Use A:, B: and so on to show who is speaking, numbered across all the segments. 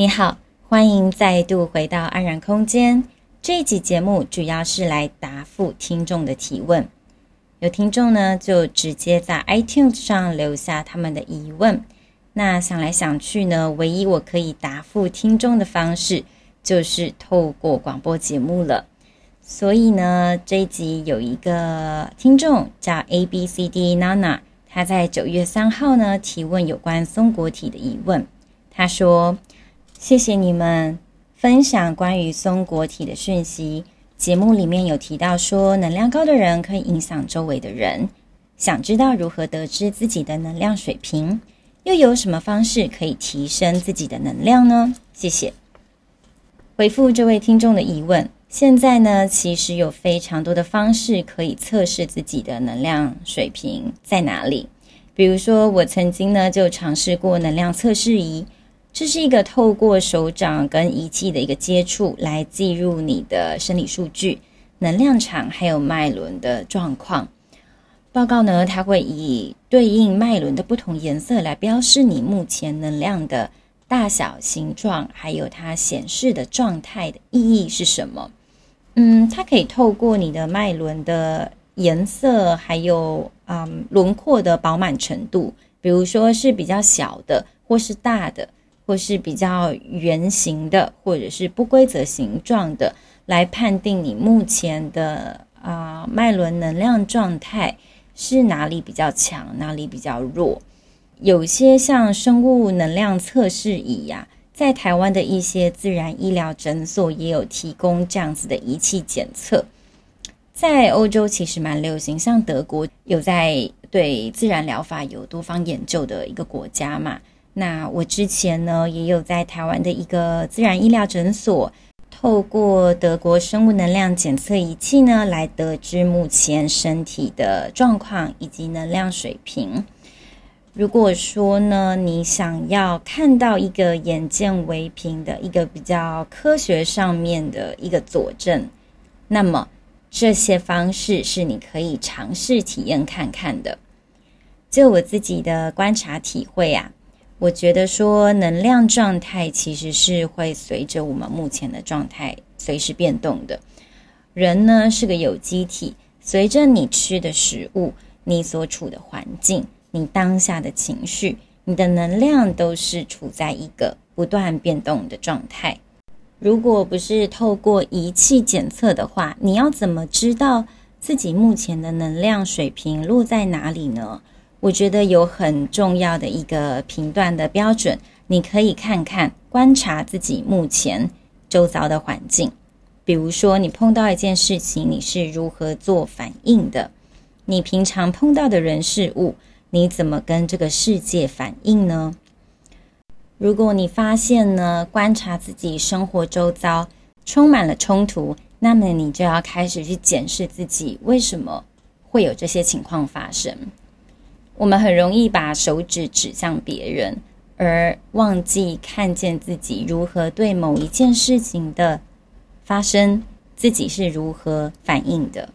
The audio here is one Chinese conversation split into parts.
A: 你好，欢迎再度回到安然空间。这一集节目主要是来答复听众的提问。有听众呢，就直接在 iTunes 上留下他们的疑问。那想来想去呢，唯一我可以答复听众的方式，就是透过广播节目了。所以呢，这一集有一个听众叫 A B C D Nana，他在九月三号呢提问有关松果体的疑问。他说：“谢谢你们分享关于松果体的讯息。节目里面有提到说，能量高的人可以影响周围的人。想知道如何得知自己的能量水平，又有什么方式可以提升自己的能量呢？”谢谢。回复这位听众的疑问。现在呢，其实有非常多的方式可以测试自己的能量水平在哪里。比如说，我曾经呢就尝试过能量测试仪，这是一个透过手掌跟仪器的一个接触来记录你的生理数据、能量场还有脉轮的状况。报告呢，它会以对应脉轮的不同颜色来标示你目前能量的大小、形状，还有它显示的状态的意义是什么。嗯，它可以透过你的脉轮的颜色，还有嗯轮廓的饱满程度，比如说是比较小的，或是大的，或是比较圆形的，或者是不规则形状的，来判定你目前的啊脉轮能量状态是哪里比较强，哪里比较弱。有些像生物能量测试仪呀、在台湾的一些自然医疗诊所也有提供这样子的仪器检测，在欧洲其实蛮流行，像德国有在对自然疗法有多方研究的一个国家嘛。那我之前呢也有在台湾的一个自然医疗诊所，透过德国生物能量检测仪器呢来得知目前身体的状况以及能量水平。如果说呢，你想要看到一个眼见为凭的一个比较科学上面的一个佐证，那么这些方式是你可以尝试体验看看的。就我自己的观察体会啊，我觉得说能量状态其实是会随着我们目前的状态随时变动的。人呢是个有机体，随着你吃的食物，你所处的环境。你当下的情绪，你的能量都是处在一个不断变动的状态。如果不是透过仪器检测的话，你要怎么知道自己目前的能量水平落在哪里呢？我觉得有很重要的一个评断的标准，你可以看看观察自己目前周遭的环境。比如说，你碰到一件事情，你是如何做反应的？你平常碰到的人事物。你怎么跟这个世界反应呢？如果你发现呢，观察自己生活周遭充满了冲突，那么你就要开始去检视自己为什么会有这些情况发生。我们很容易把手指指向别人，而忘记看见自己如何对某一件事情的发生，自己是如何反应的。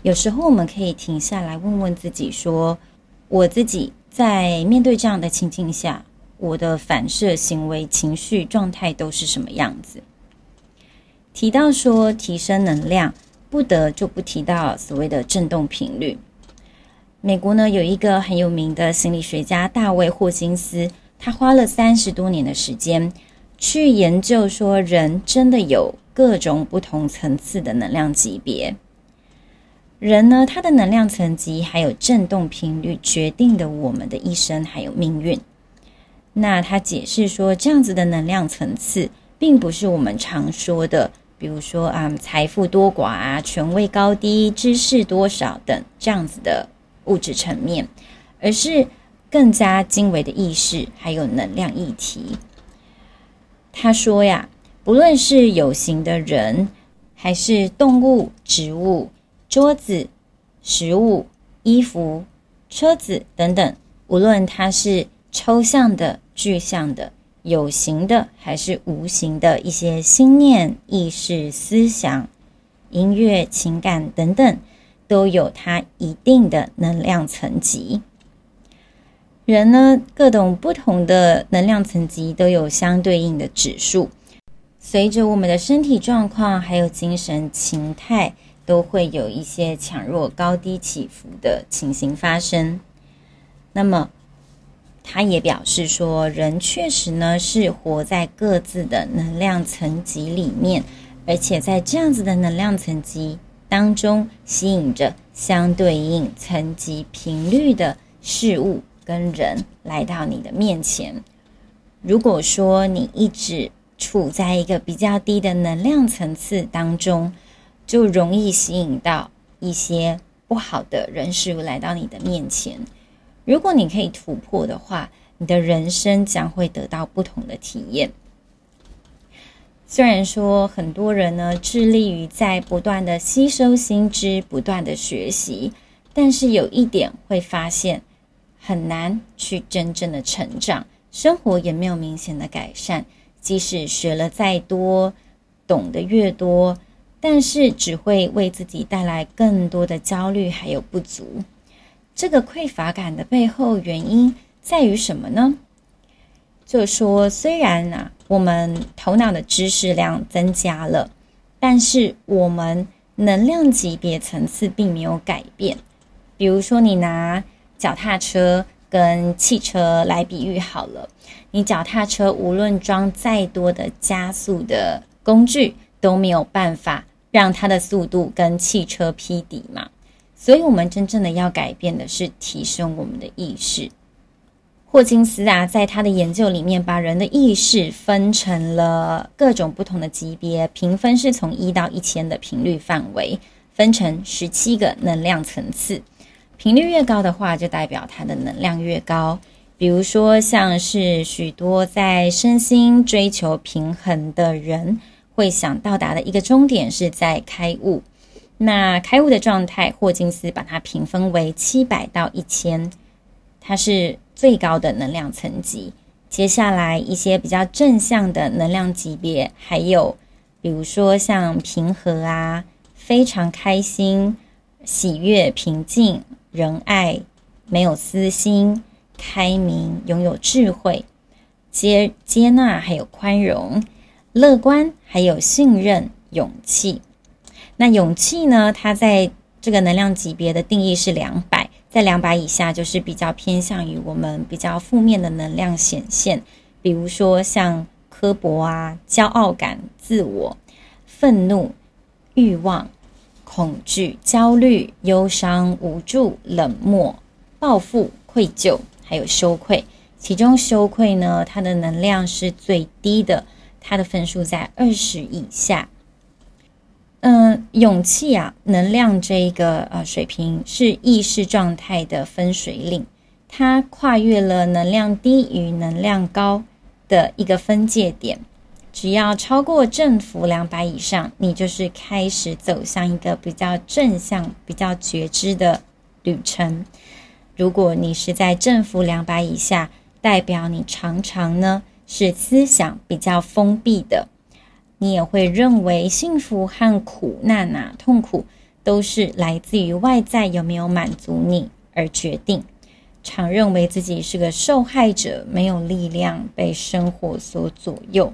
A: 有时候我们可以停下来问问自己说，我自己在面对这样的情境下，我的反射行为、情绪状态都是什么样子？提到说提升能量，不得就不提到所谓的振动频率。美国呢有一个很有名的心理学家大卫霍金斯，他花了三十多年的时间去研究说，人真的有各种不同层次的能量级别。人呢，他的能量层级还有振动频率，决定的我们的一生还有命运。那他解释说，这样子的能量层次，并不是我们常说的，比如说啊，财富多寡啊，权位高低，知识多少等这样子的物质层面，而是更加精微的意识，还有能量议题。他说呀，不论是有形的人，还是动物、植物。桌子、食物、衣服、车子等等，无论它是抽象的、具象的、有形的还是无形的一些心念、意识、思想、音乐、情感等等，都有它一定的能量层级。人呢，各种不同的能量层级都有相对应的指数，随着我们的身体状况还有精神情态，都会有一些强弱高低起伏的情形发生。那么，他也表示说，人确实呢是活在各自的能量层级里面，而且在这样子的能量层级当中，吸引着相对应层级频率的事物。跟人来到你的面前，如果说你一直处在一个比较低的能量层次当中，就容易吸引到一些不好的人事物来到你的面前。如果你可以突破的话，你的人生将会得到不同的体验。虽然说很多人呢致力于在不断的吸收新知、不断的学习，但是有一点会发现。很难去真正的成长，生活也没有明显的改善。即使学了再多，懂得越多，但是只会为自己带来更多的焦虑还有不足。这个匮乏感的背后原因在于什么呢？就说，虽然啊，我们头脑的知识量增加了，但是我们能量级别层次并没有改变。比如说，你拿脚踏车跟汽车来比喻好了，你脚踏车无论装再多的加速的工具，都没有办法让它的速度跟汽车匹敌嘛。所以，我们真正的要改变的是提升我们的意识。霍金斯啊，在他的研究里面，把人的意识分成了各种不同的级别，评分是从一到一千的频率范围，分成十七个能量层次。频率越高的话，就代表它的能量越高。比如说，像是许多在身心追求平衡的人，会想到达的一个终点是在开悟。那开悟的状态，霍金斯把它评分为七百到一千，它是最高的能量层级。接下来一些比较正向的能量级别，还有比如说像平和啊，非常开心、喜悦、平静。仁爱，没有私心，开明，拥有智慧，接接纳，还有宽容，乐观，还有信任，勇气。那勇气呢？它在这个能量级别的定义是两百，在两百以下就是比较偏向于我们比较负面的能量显现，比如说像刻薄啊、骄傲感、自我、愤怒、欲望。恐惧、焦虑、忧伤、无助、冷漠、报复、愧疚，还有羞愧。其中羞愧呢，它的能量是最低的，它的分数在二十以下。嗯、勇气啊，能量这一个呃水平是意识状态的分水岭，它跨越了能量低与能量高的一个分界点。只要超过正负两百以上，你就是开始走向一个比较正向、比较觉知的旅程。如果你是在正负两百以下，代表你常常呢是思想比较封闭的，你也会认为幸福和苦难啊、痛苦都是来自于外在有没有满足你而决定，常认为自己是个受害者，没有力量被生活所左右。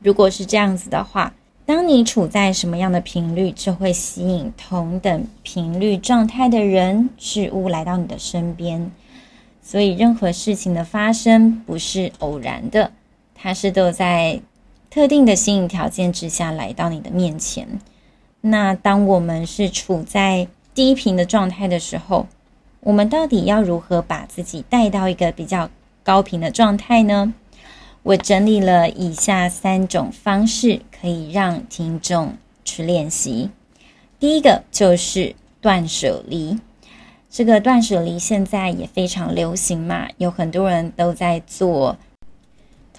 A: 如果是这样子的话，当你处在什么样的频率，就会吸引同等频率状态的人事物来到你的身边。所以，任何事情的发生不是偶然的，它是都在特定的吸引条件之下来到你的面前。那当我们是处在低频的状态的时候，我们到底要如何把自己带到一个比较高频的状态呢？我整理了以下三种方式，可以让听众去练习。第一个就是断舍离，这个断舍离现在也非常流行嘛，有很多人都在做，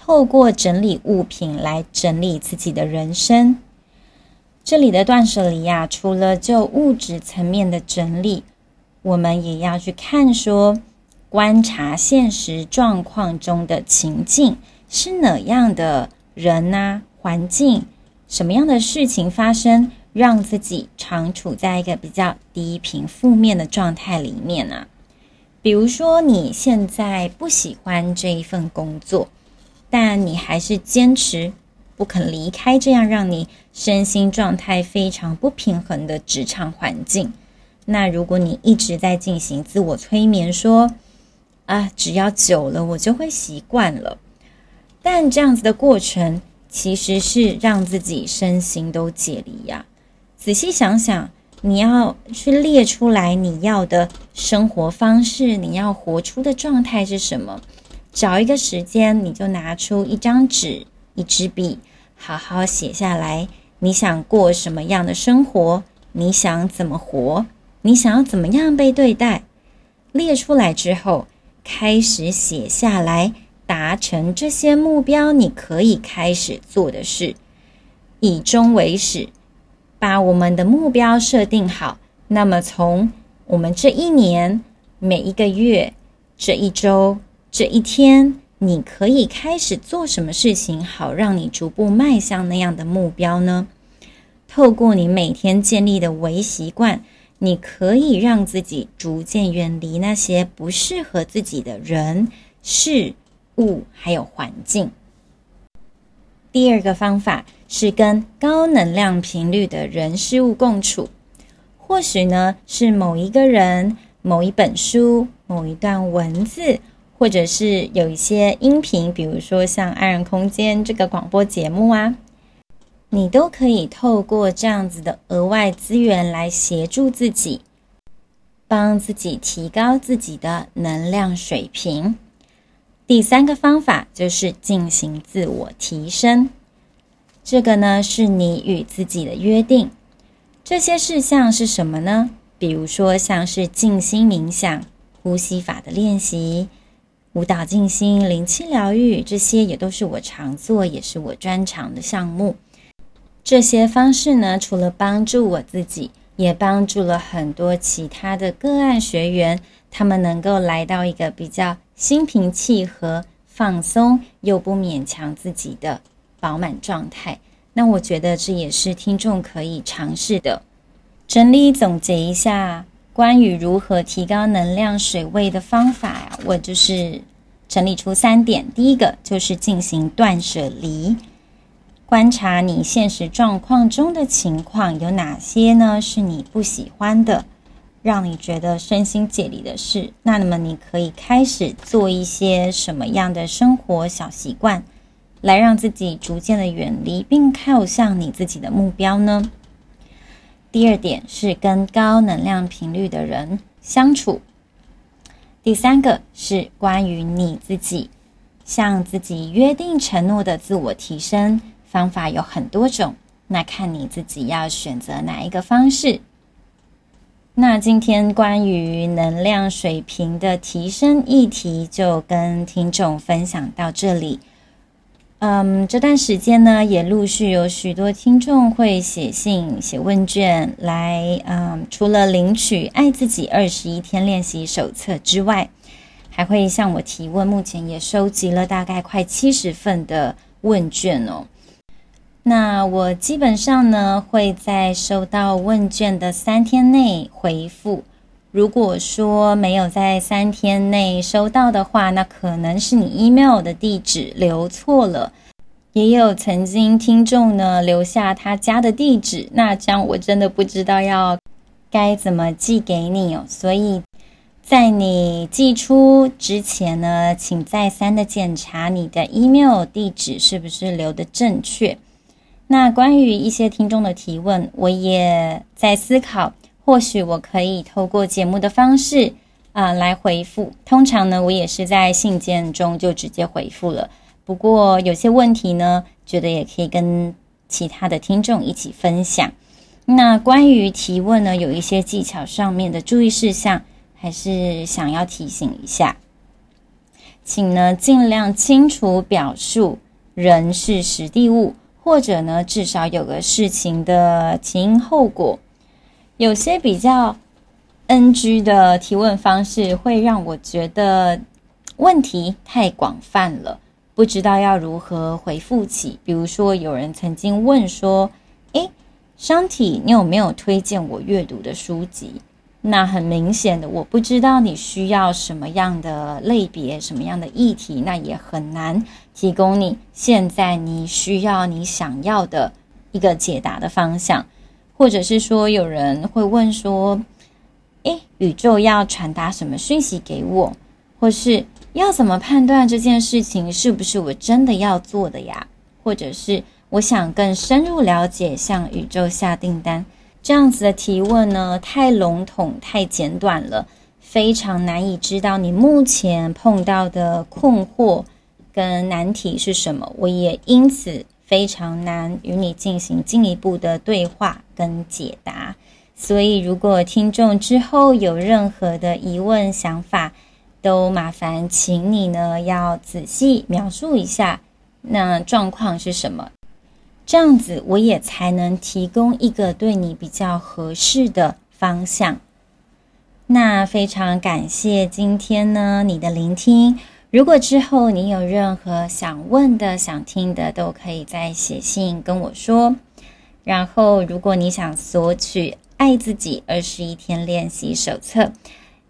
A: 透过整理物品来整理自己的人生。这里的断舍离呀，除了就物质层面的整理，我们也要去看说，观察现实状况中的情境。是哪样的人呐、环境，什么样的事情发生，让自己常处在一个比较低频负面的状态里面呢、啊？比如说你现在不喜欢这一份工作，但你还是坚持不肯离开，这样让你身心状态非常不平衡的职场环境。那如果你一直在进行自我催眠，说啊，只要久了我就会习惯了，但这样子的过程其实是让自己身心都解离呀。仔细想想，你要去列出来你要的生活方式，你要活出的状态是什么？找一个时间，你就拿出一张纸、一支笔，好好写下来。你想过什么样的生活？你想怎么活？你想要怎么样被对待？列出来之后，开始写下来，达成这些目标，你可以开始做的事，以终为始，把我们的目标设定好。那么，从我们这一年、每一个月、这一周、这一天，你可以开始做什么事情，好让你逐步迈向那样的目标呢？透过你每天建立的微习惯。你可以让自己逐渐远离那些不适合自己的人、事物，还有环境。第二个方法是跟高能量频率的人事物共处，或许呢是某一个人、某一本书、某一段文字，或者是有一些音频，比如说像安然空间这个广播节目啊。你都可以透过这样子的额外资源来协助自己，帮自己提高自己的能量水平。第三个方法就是进行自我提升，这个呢是你与自己的约定。这些事项是什么呢？比如说像是静心冥想、呼吸法的练习、舞蹈静心、灵气疗愈，这些也都是我常做，也是我专长的项目。这些方式呢，除了帮助我自己，也帮助了很多其他的个案学员，他们能够来到一个比较心平气和、放松又不勉强自己的饱满状态。那我觉得这也是听众可以尝试的。整理总结一下关于如何提高能量水位的方法呀，我就是整理出三点。第一个就是进行断舍离。观察你现实状况中的情况有哪些呢？是你不喜欢的，让你觉得身心解离的事。那么你可以开始做一些什么样的生活小习惯，来让自己逐渐的远离并靠向你自己的目标呢？第二点是跟高能量频率的人相处。第三个是关于你自己，向自己约定承诺的自我提升。方法有很多种，那看你自己要选择哪一个方式。那今天关于能量水平的提升议题，就跟听众分享到这里。嗯，这段时间呢，也陆续有许多听众会写信、写问卷来。嗯，除了领取《爱自己二十一天练习手册》之外，还会向我提问。目前也收集了大概快七十份的问卷哦。那我基本上呢，会在收到问卷的三天内回复。如果说没有在三天内收到的话，那可能是你 email 的地址留错了。也有曾经听众呢留下他家的地址，那这样我真的不知道要该怎么寄给你哦。所以在你寄出之前呢，请再三的检查你的 email 地址是不是留的正确。那关于一些听众的提问，我也在思考，或许我可以透过节目的方式啊、来回复。通常呢，我也是在信件中就直接回复了。不过有些问题呢，觉得也可以跟其他的听众一起分享。那关于提问呢，有一些技巧上面的注意事项，还是想要提醒一下，请呢尽量清楚表述人事时地物。或者呢，至少有个事情的前因后果。有些比较 NG 的提问方式，会让我觉得问题太广泛了，不知道要如何回复起。比如说，有人曾经问说：“诶商体你有没有推荐我阅读的书籍？”那很明显的，我不知道你需要什么样的类别、什么样的议题，那也很难提供你现在你需要、你想要的一个解答的方向。或者是说，有人会问说：“诶，宇宙要传达什么讯息给我？或是要怎么判断这件事情是不是我真的要做的呀？或者是我想更深入了解，向宇宙下订单。”这样子的提问呢，太笼统、太简短了，非常难以知道你目前碰到的困惑跟难题是什么。我也因此非常难与你进行进一步的对话跟解答。所以，如果听众之后有任何的疑问、想法，都麻烦请你呢要仔细描述一下，那状况是什么。这样子，我也才能提供一个对你比较合适的方向。那非常感谢今天呢你的聆听。如果之后你有任何想问的、想听的，都可以再写信跟我说。然后，如果你想索取《爱自己二十一天练习手册》，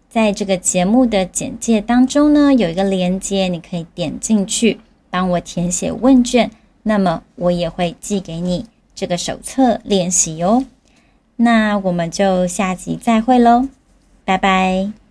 A: 在这个节目的简介当中呢，有一个链接，你可以点进去，帮我填写问卷。那么我也会寄给你这个手册练习哦。那我们就下集再会喽，拜拜。